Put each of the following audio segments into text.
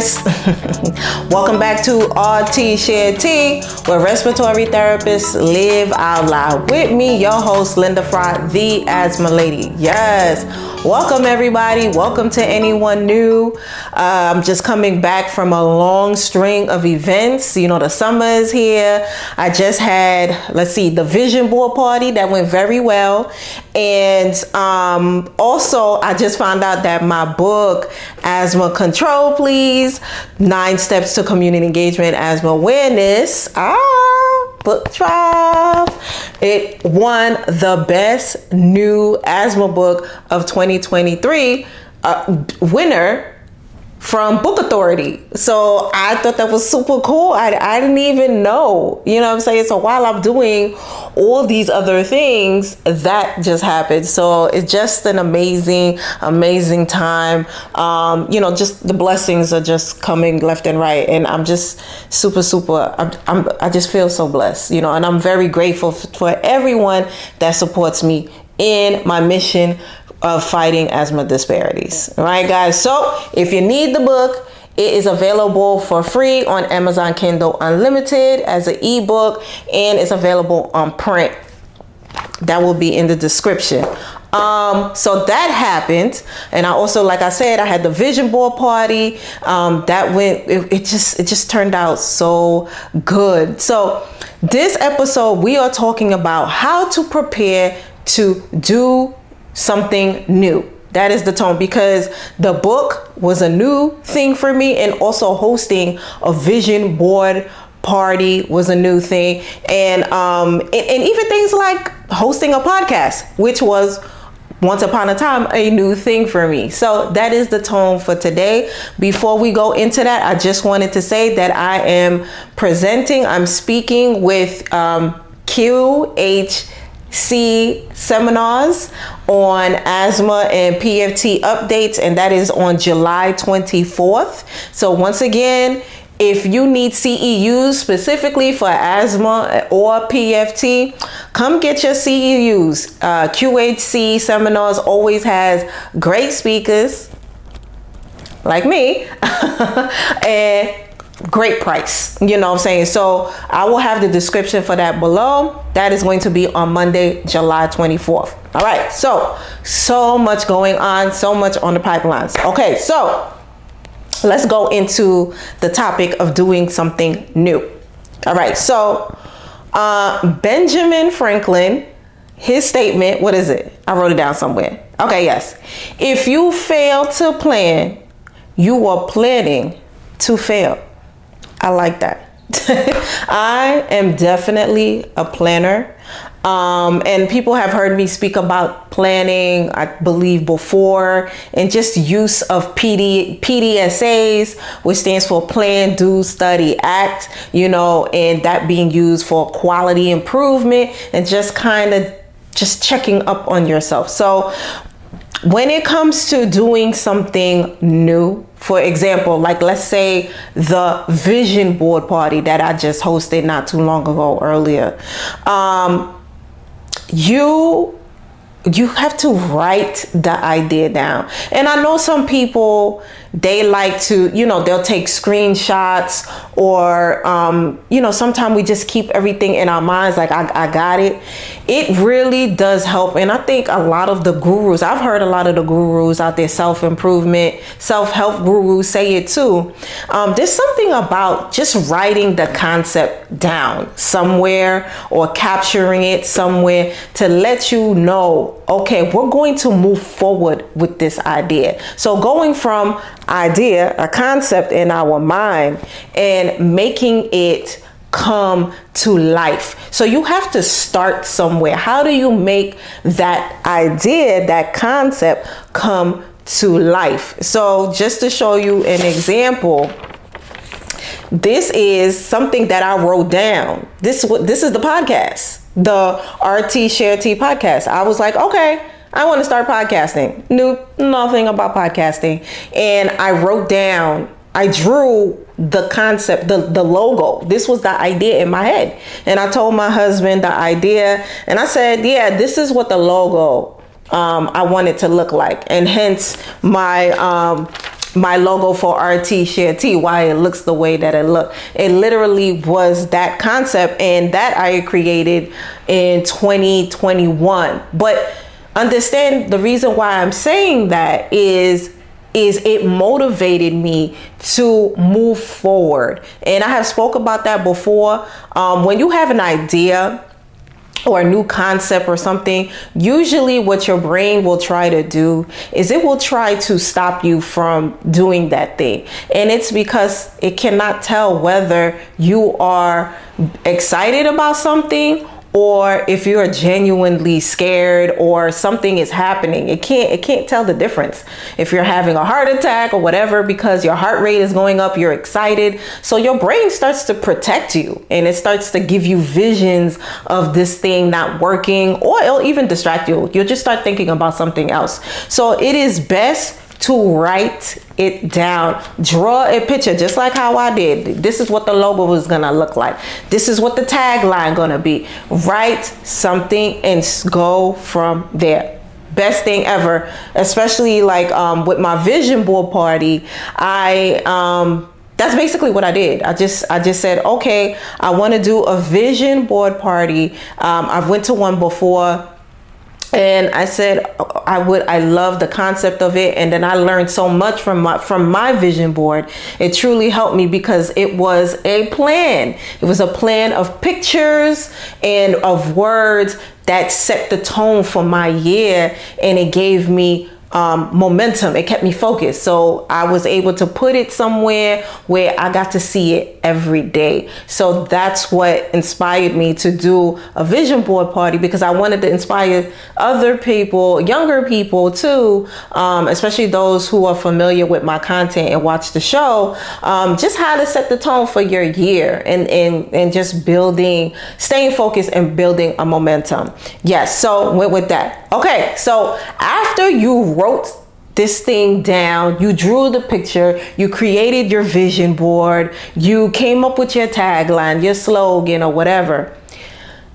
Guys. Welcome back to RT Share T, where respiratory therapists live out loud. With me, your host, Linda Fry, the asthma lady. Yes. Welcome, everybody. Welcome to anyone new. Uh, I'm just coming back from a long string of events. You know, the summer is here. I just had, let's see, the vision board party that went very well. And um, also, I just found out that my book, Asthma Control Please Nine Steps to Community Engagement, Asthma Awareness, ah, book drop. It won the best new asthma book of 2023 uh, winner from Book Authority. So I thought that was super cool. I, I didn't even know, you know what I'm saying? So while I'm doing all these other things, that just happened. So it's just an amazing, amazing time. Um, you know, just the blessings are just coming left and right. And I'm just super, super, I'm, I'm, i just feel so blessed, you know, and I'm very grateful for everyone that supports me in my mission of fighting asthma disparities. All right, guys. So if you need the book, it is available for free on Amazon Kindle Unlimited as an ebook, and it's available on print. That will be in the description. Um, so that happened, and I also, like I said, I had the vision board party. Um, that went. It, it just it just turned out so good. So this episode, we are talking about how to prepare to do something new. That is the tone because the book was a new thing for me, and also hosting a vision board party was a new thing, and um, and, and even things like hosting a podcast, which was once upon a time a new thing for me. So that is the tone for today. Before we go into that, I just wanted to say that I am presenting, I'm speaking with um, QH see seminars on asthma and PFT updates, and that is on July 24th. So, once again, if you need CEUs specifically for asthma or PFT, come get your CEUs. Uh, QHC seminars always has great speakers like me and great price. You know what I'm saying? So I will have the description for that below. That is going to be on Monday, July 24th. All right. So, so much going on, so much on the pipelines. Okay. So let's go into the topic of doing something new. All right. So, uh, Benjamin Franklin, his statement, what is it? I wrote it down somewhere. Okay. Yes. If you fail to plan, you are planning to fail. I like that. I am definitely a planner. Um, and people have heard me speak about planning, I believe, before, and just use of PD, PDSAs, which stands for Plan, Do, Study, Act, you know, and that being used for quality improvement and just kind of just checking up on yourself. So when it comes to doing something new, for example, like let's say the vision board party that I just hosted not too long ago earlier, um, you you have to write the idea down. And I know some people they like to, you know, they'll take screenshots or, um, you know, sometimes we just keep everything in our minds like, I, I got it. It really does help. And I think a lot of the gurus, I've heard a lot of the gurus out there, self improvement, self help gurus say it too. Um, there's something about just writing the concept down somewhere or capturing it somewhere to let you know, okay, we're going to move forward with this idea. So going from idea, a concept in our mind, and making it come to life. So you have to start somewhere. How do you make that idea, that concept come to life? So just to show you an example, this is something that I wrote down. This this is the podcast, the RT Share T podcast. I was like, okay, I want to start podcasting. Knew nothing about podcasting. And I wrote down, I drew the concept, the, the logo. This was the idea in my head. And I told my husband the idea. And I said, yeah, this is what the logo um, I want it to look like. And hence my um, my logo for RT Share T, why it looks the way that it looked. It literally was that concept, and that I created in 2021. But understand the reason why I'm saying that is is it motivated me to move forward and i have spoke about that before um, when you have an idea or a new concept or something, usually what your brain will try to do is it will try to stop you from doing that thing. And it's because it cannot tell whether you are excited about something or if you're genuinely scared or something is happening it can't it can't tell the difference. If you're having a heart attack or whatever because your heart rate is going up you're excited. So your brain starts to protect you and it starts to give you visions of this thing not working or it'll even distract you. You'll just start thinking about something else. So it is best to write it down. Draw a picture just like how I did. This is what the logo was gonna look like. This is what the tagline gonna be. Write something and go from there. Best thing ever, especially like um, with my vision board party. I um, that's basically what I did. I just I just said, okay, I want to do a vision board party. Um, I've went to one before and I said I would I love the concept of it. And then I learned so much from my from my vision board. It truly helped me because it was a plan. It was a plan of pictures and of words that set the tone for my year. And it gave me um, momentum. It kept me focused. So I was able to put it somewhere where I got to see it every day. So that's what inspired me to do a vision board party because I wanted to inspire other people, younger people too, um, especially those who are familiar with my content and watch the show, um, just how to set the tone for your year and, and, and just building, staying focused and building a momentum. Yes. So went with that. Okay. So after you wrote this thing down, you drew the picture, you created your vision board, you came up with your tagline, your slogan, or whatever.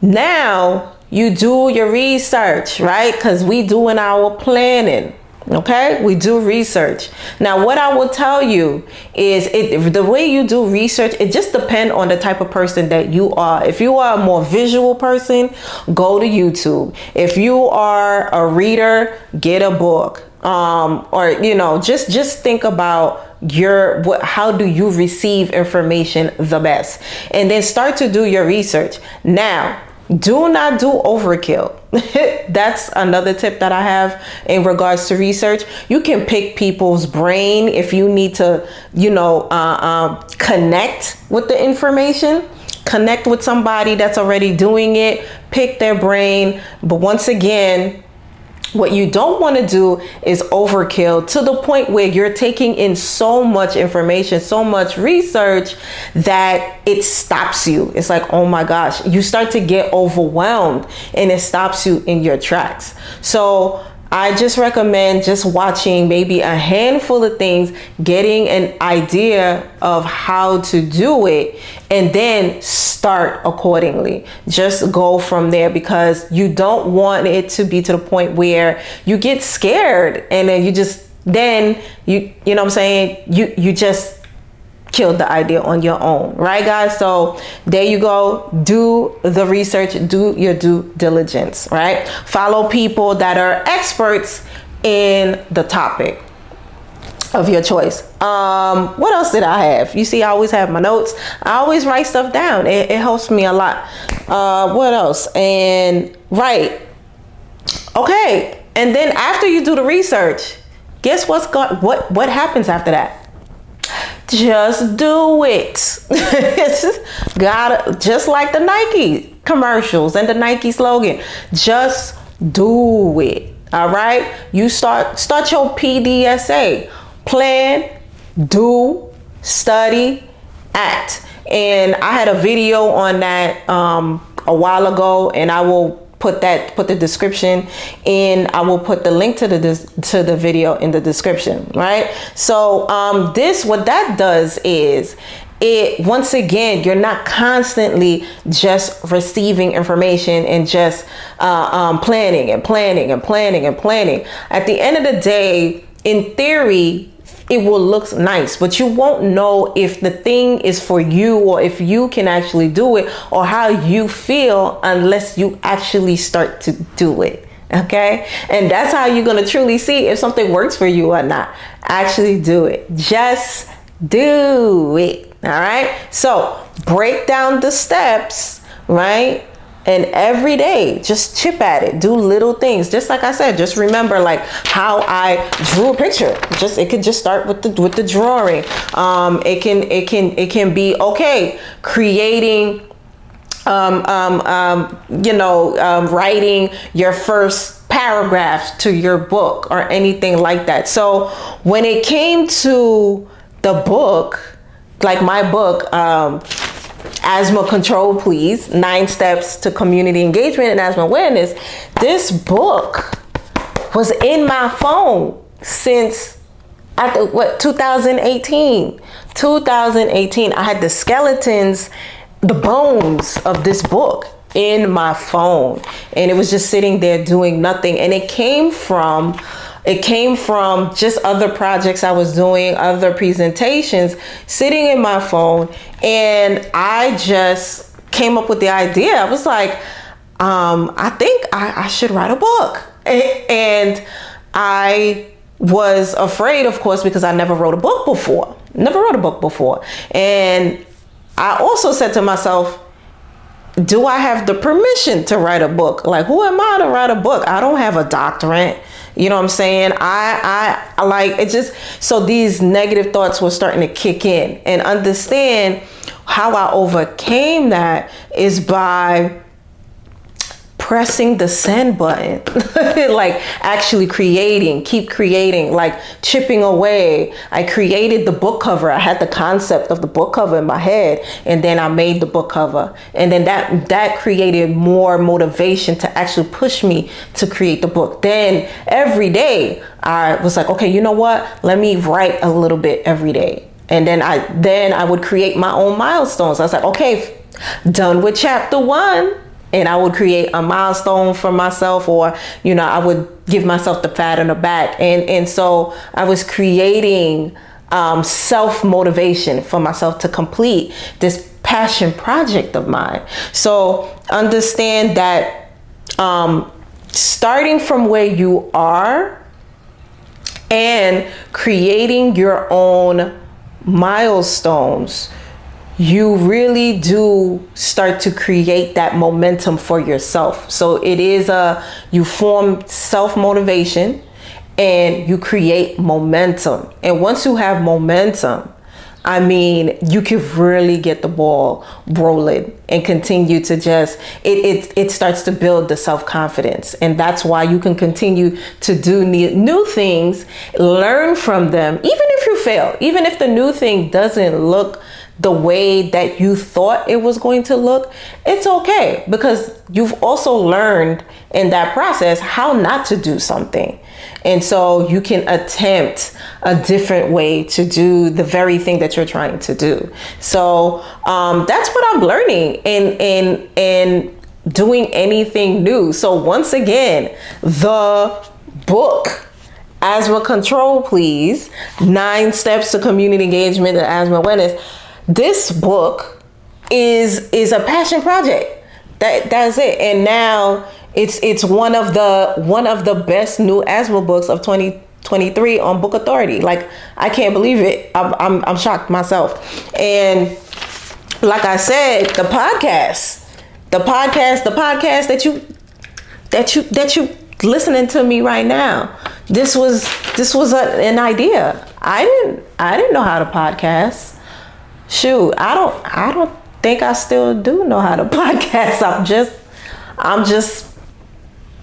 Now you do your research, right? Because we doing our planning. Okay, we do research. Now, what I will tell you is it the way you do research, it just depends on the type of person that you are. If you are a more visual person, go to YouTube. If you are a reader, get a book. Um, or you know, just just think about your what how do you receive information the best and then start to do your research now do not do overkill. That's another tip that I have in regards to research. You can pick people's brain if you need to, you know, uh, um, connect with the information. Connect with somebody that's already doing it. Pick their brain. But once again, what you don't want to do is overkill to the point where you're taking in so much information, so much research that it stops you. It's like, oh my gosh, you start to get overwhelmed and it stops you in your tracks. So, I just recommend just watching maybe a handful of things, getting an idea of how to do it, and then start accordingly. Just go from there because you don't want it to be to the point where you get scared and then you just then you you know what I'm saying you you just killed the idea on your own, right, guys? So there you go. Do the research, do your due diligence, right? Follow people that are experts in the topic of your choice. Um, what else did I have? You see, I always have my notes. I always write stuff down. It, it helps me a lot. Uh, what else? And right. Okay. And then after you do the research, guess what's got what what happens after that? Just do it. gotta just like the Nike commercials and the Nike slogan. Just do it. All right? You start start your PDSA. Plan, do, study, act. And I had a video on that um, a while ago, and I will put that put the description in. I will put the link to the to the video in the description right? So um this what that does is it once again you're not constantly just receiving information and just uh, um, planning and planning and planning and planning. At the end of the day in theory it will look nice, but you won't know if the thing is for you or if you can actually do it or how you feel unless you actually start to do it. Okay. And that's how you're going to truly see if something works for you or not. Actually do it. Just do it. All right. So break down the steps, right? And every day just chip at it do little things. Just like i said just remember like how i drew a picture. Just it could just start with the with the drawing. Um it can it can it can be okay creating um, um, um, you know, um, writing your first paragraph to your book or anything like that. So when it came to the book, like my book, um, asthma control please. Nine steps to community engagement and asthma awareness. This book was in my phone since the, what 2018 2018 i had the skeletons the bones of this book in my phone. And it was just sitting there doing nothing. And it came from it came from just other projects I was doing, other presentations, sitting in my phone, and I just came up with the idea. I was like, um, I think I, I should write a book. And I was afraid, of course, because I never wrote a book before. Never wrote a book before. And I also said to myself, do I have the permission to write a book? Like, who am I to write a book? I don't have a doctorate. You know what I'm saying? I, I, I like it just so these negative thoughts were starting to kick in and understand how I overcame that is by pressing the send button, like actually creating, keep creating, like chipping away. I created the book cover. I had the concept of the book cover in my head, and then I made the book cover, and then that that created more motivation to actually push me to create the book. Then every day I was like, okay, you know what? Let me write a little bit every day. And then I then I would create my own milestones. I was like, okay, done with chapter one and I would create a milestone for myself or you know I would give myself the pat on the back. And and so I was creating um, self motivation for myself to complete this passion project of mine. So understand that um, starting from where you are and creating your own milestones you really do start to create that momentum for yourself. So it is a you form self motivation and you create momentum. And once you have momentum, I mean, you can really get the ball rolling and continue to just it it it starts to build the self-confidence. And that's why you can continue to do new things, learn from them, even if you fail, even if the new thing doesn't look the way that you thought it was going to look, it's okay because you've also learned in that process how not to do something. And so you can attempt a different way to do the very thing that you're trying to do. So um, that's what I'm learning in in in doing anything new. So once again, the book Asthma Control Please, Nine Steps to Community Engagement and Asthma Awareness this book is is a passion project. That that's it. And now it's it's one of the one of the best new asthma books of 2023 on Book Authority. Like I can't believe it. I'm I'm, I'm shocked myself. And like I said, the podcast, the podcast, the podcast that you that you that you listening to me right now. This was this was a, an idea. I didn't I didn't know how to podcast shoot, I don't I don't think I still do know how to podcast. I'm just I'm just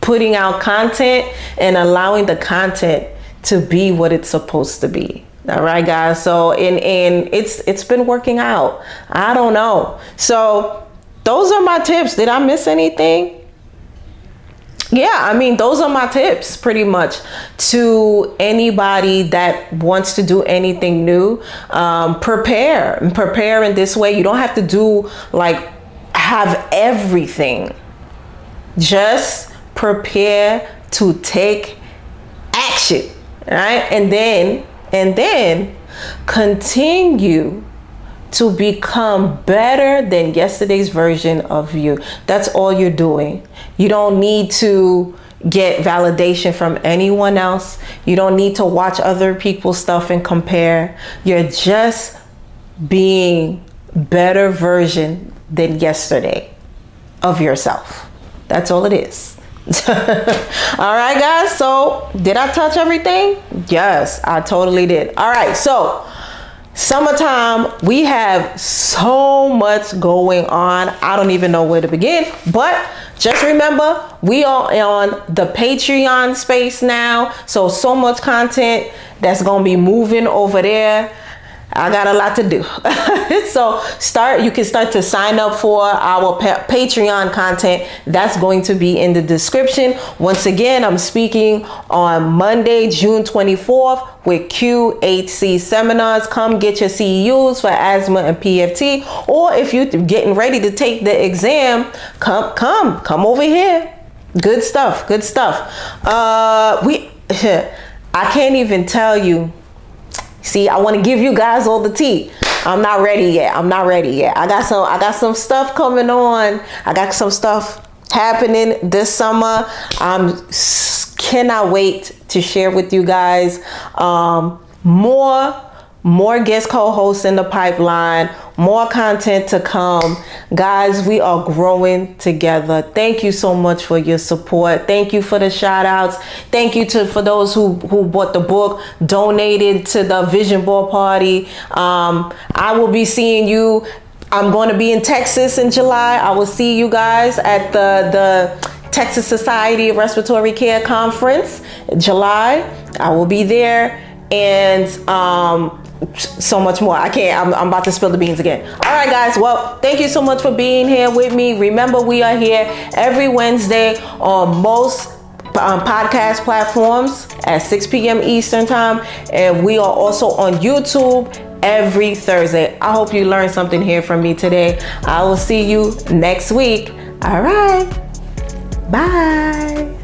putting out content and allowing the content to be what it's supposed to be. All right, guys. So and and it's it's been working out. I don't know. So those are my tips. Did I miss anything? Yeah, I mean, those are my tips pretty much to anybody that wants to do anything new. Um, prepare and prepare in this way. You don't have to do like have everything. Just prepare to take action, right? And then And then continue to become better than yesterday's version of you. That's all you're doing. You don't need to get validation from anyone else. You don't need to watch other people's stuff and compare. You're just being better version than yesterday of yourself. That's all it is. all right, guys. So, did I touch everything? Yes, I totally did. All right. So, summertime, we have so much going on. I don't even know where to begin, but just remember we are on the Patreon space now. So, so much content that's going to be moving over there. I got a lot to do. so start you can start to sign up for our pa- Patreon content. That's going to be in the description. Once again, I'm speaking on Monday, June 24th with QHC seminars. Come get your CEUs for asthma and PFT or if you're getting ready to take the exam, come come come over here. Good stuff. Good stuff. Uh we I can't even tell you See, I want to give you guys all the tea. I'm not ready yet. I'm not ready yet. I got some I got some stuff coming on. I got some stuff happening this summer. I'm cannot wait to share with you guys um, more more guest co-hosts in the pipeline, more content to come. Guys, we are growing together. Thank you so much for your support. Thank you for the shout outs. Thank you to for those who who bought the book, donated to the vision board party. Um, I will be seeing you I'm going to be in Texas in July. I will see you guys at the the Texas Society of Respiratory Care Conference, July. I will be there and um, so much more. I can't. I'm, I'm, about to spill the beans again. All right, guys. Well, thank you so much for being here with me. Remember, we are here every Wednesday on most um, podcast platforms at 6 p.m. Eastern Time, and we are also on YouTube every Thursday. I hope you learned something here from me today. I will see you next week. All right. Bye.